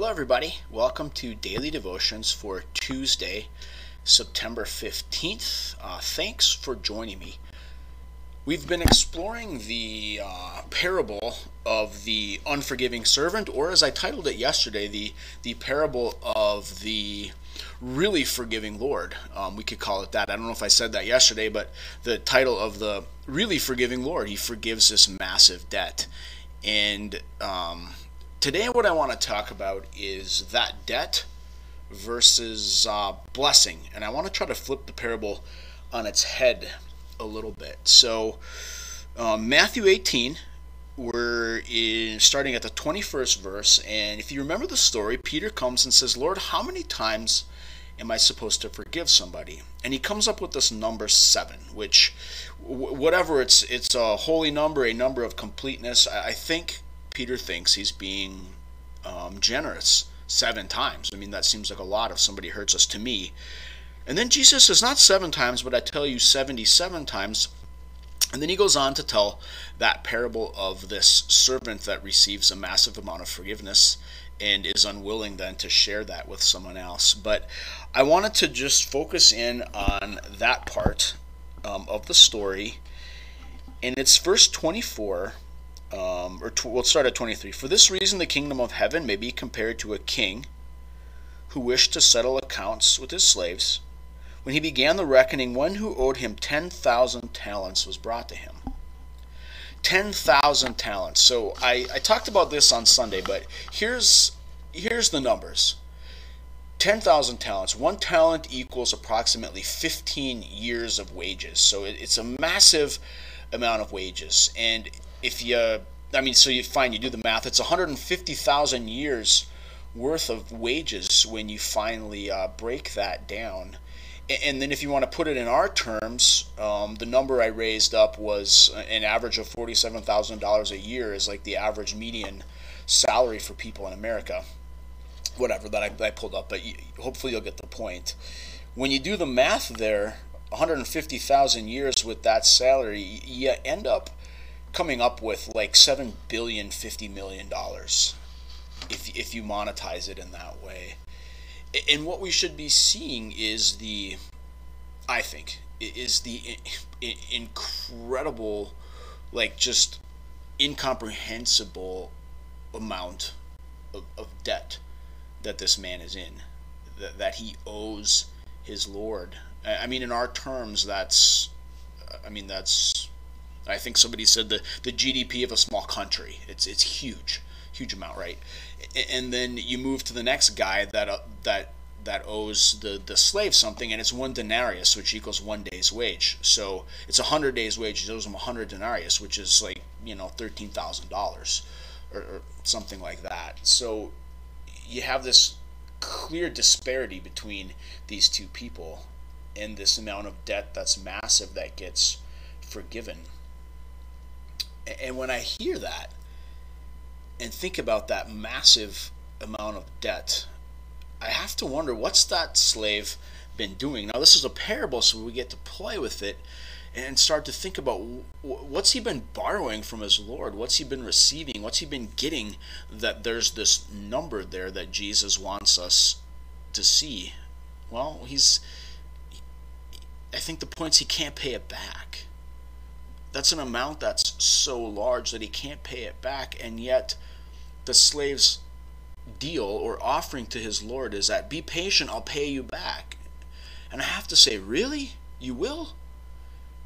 Hello, everybody. Welcome to Daily Devotions for Tuesday, September 15th. Uh, thanks for joining me. We've been exploring the uh, parable of the unforgiving servant, or as I titled it yesterday, the, the parable of the really forgiving Lord. Um, we could call it that. I don't know if I said that yesterday, but the title of the really forgiving Lord, he forgives this massive debt. And um, today, what I want to talk about is that debt versus uh, blessing. And I want to try to flip the parable on its head a little bit. So, um, Matthew 18, we're in, starting at the 21st verse. And if you remember the story, Peter comes and says, Lord, how many times am I supposed to forgive somebody? And he comes up with this number seven, which, whatever it's, it's a holy number, a number of completeness. I think Peter thinks he's being um, generous seven times. I mean, that seems like a lot if somebody hurts us to me. And then Jesus says, not seven times, but I tell you 77 times. And then he goes on to tell that parable of this servant that receives a massive amount of forgiveness and is unwilling then to share that with someone else. But I wanted to just focus in on that part um, of the story. And it's verse 24, um, or tw- we'll start at 23. For this reason, the kingdom of heaven may be compared to a king who wished to settle accounts with his slaves. When he began the reckoning, one who owed him 10,000 talents was brought to him. 10,000 talents. So I, I talked about this on Sunday, but here's here's the numbers. 10,000 talents. One talent equals approximately 15 years of wages. So it, it's a massive amount of wages. And if you, I mean, so you find you do the math, it's 150,000 years worth of wages when you finally uh, break that down. And then if you want to put it in our terms, um, the number I raised up was an average of $47,000 a year is like the average median salary for people in America. Whatever that I, I pulled up, but you, hopefully you'll get the point. When you do the math there, 150,000 years with that salary, you end up coming up with like seven billion fifty million dollars if if you monetize it in that way. And what we should be seeing is the, I think, is the incredible, like just incomprehensible amount of, of debt that this man is in, that, that he owes his Lord. I mean, in our terms, that's, I mean, that's I think somebody said the, the GDP of a small country. It's it's huge, huge amount, right? And then you move to the next guy that uh, that that owes the, the slave something, and it's one denarius, which equals one day's wage. So it's a hundred days' wage. He owes him a hundred denarius, which is like you know thirteen thousand dollars, or something like that. So you have this clear disparity between these two people, and this amount of debt that's massive that gets forgiven. And when I hear that and think about that massive amount of debt, I have to wonder what's that slave been doing? Now, this is a parable, so we get to play with it and start to think about what's he been borrowing from his Lord? What's he been receiving? What's he been getting that there's this number there that Jesus wants us to see? Well, he's. I think the point's he can't pay it back that's an amount that's so large that he can't pay it back and yet the slave's deal or offering to his lord is that be patient i'll pay you back. And i have to say really? You will?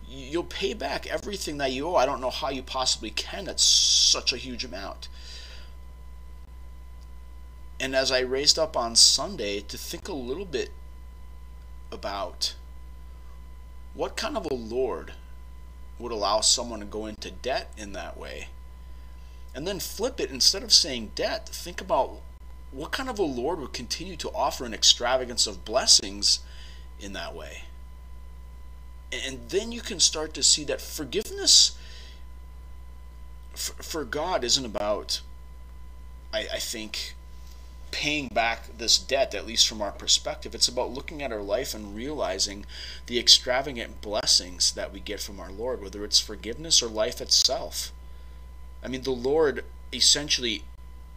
You'll pay back everything that you owe? I don't know how you possibly can that's such a huge amount. And as i raised up on sunday to think a little bit about what kind of a lord would allow someone to go into debt in that way. And then flip it, instead of saying debt, think about what kind of a Lord would continue to offer an extravagance of blessings in that way. And then you can start to see that forgiveness for God isn't about, I, I think, paying back this debt, at least from our perspective. It's about looking at our life and realizing the extravagant blessings that we get from our Lord, whether it's forgiveness or life itself. I mean, the Lord essentially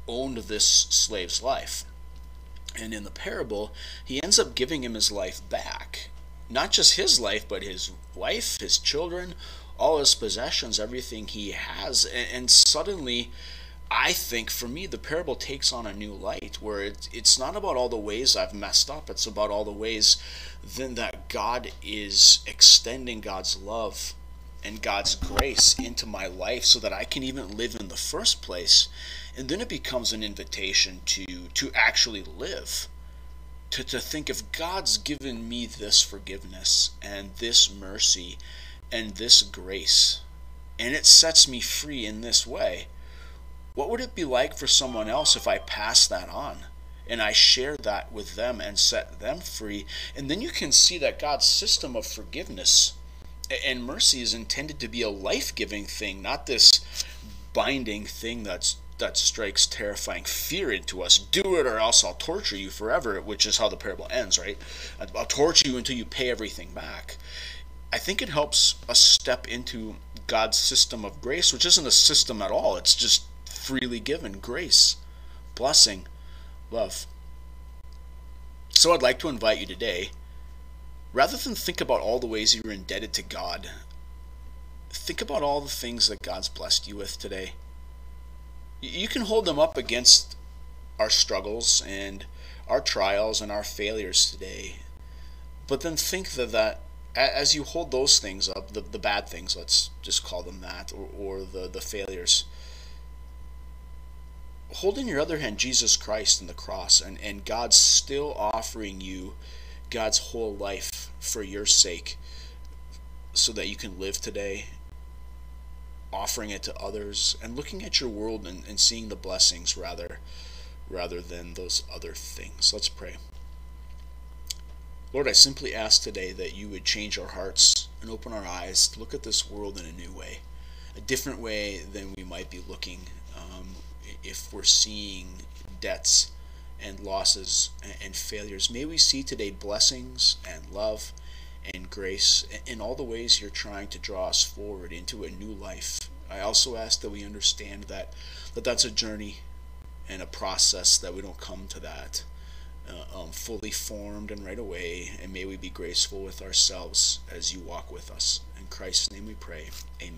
owned this slave's life. And in the parable, he ends up giving him his life back. Not just his life, but his wife, his children, all his possessions, everything he has. And, suddenly, I think for me, the parable takes on a new light where it, it's not about all the ways I've messed up, it's about all the ways then that God is extending God's love and God's grace into my life so that I can even live in the first place. And then it becomes an invitation to to actually live. To, to think if God's given me this forgiveness and this mercy and this grace, and it sets me free in this way, what would it be like for someone else if I pass that on? and I share that with them and set them free. And then you can see that God's system of forgiveness and mercy is intended to be a life-giving thing, not this binding thing that's that strikes terrifying fear into us. Do it or else I'll torture you forever, which is how the parable ends, right? I'll torture you until you pay everything back. I think it helps us step into God's system of grace, which isn't a system at all. It's just freely given grace, blessing, love. So I'd like to invite you today rather than think about all the ways you're indebted to God, think about all the things that God's blessed you with today. You can hold them up against our struggles and our trials and our failures today. But then think that, that as you hold those things up, the, the bad things, let's just call them that, or, or the, the failures, hold in your other hand Jesus Christ and the cross, and, and God's still offering you God's whole life for your sake so that you can live today, offering it to others, and looking at your world and, and seeing the blessings rather rather than those other things. Let's pray. Lord, I simply ask today that you would change our hearts and open our eyes to look at this world in a new way, a different way than we might be looking if we're seeing debts and losses and failures. May we see today blessings and love and grace in all the ways you're trying to draw us forward into a new life. I also ask that we understand that, that that's a journey and a process that we don't come to that uh, um, fully formed and right away. And may we be graceful with ourselves as you walk with us. In Christ's name we pray. Amen.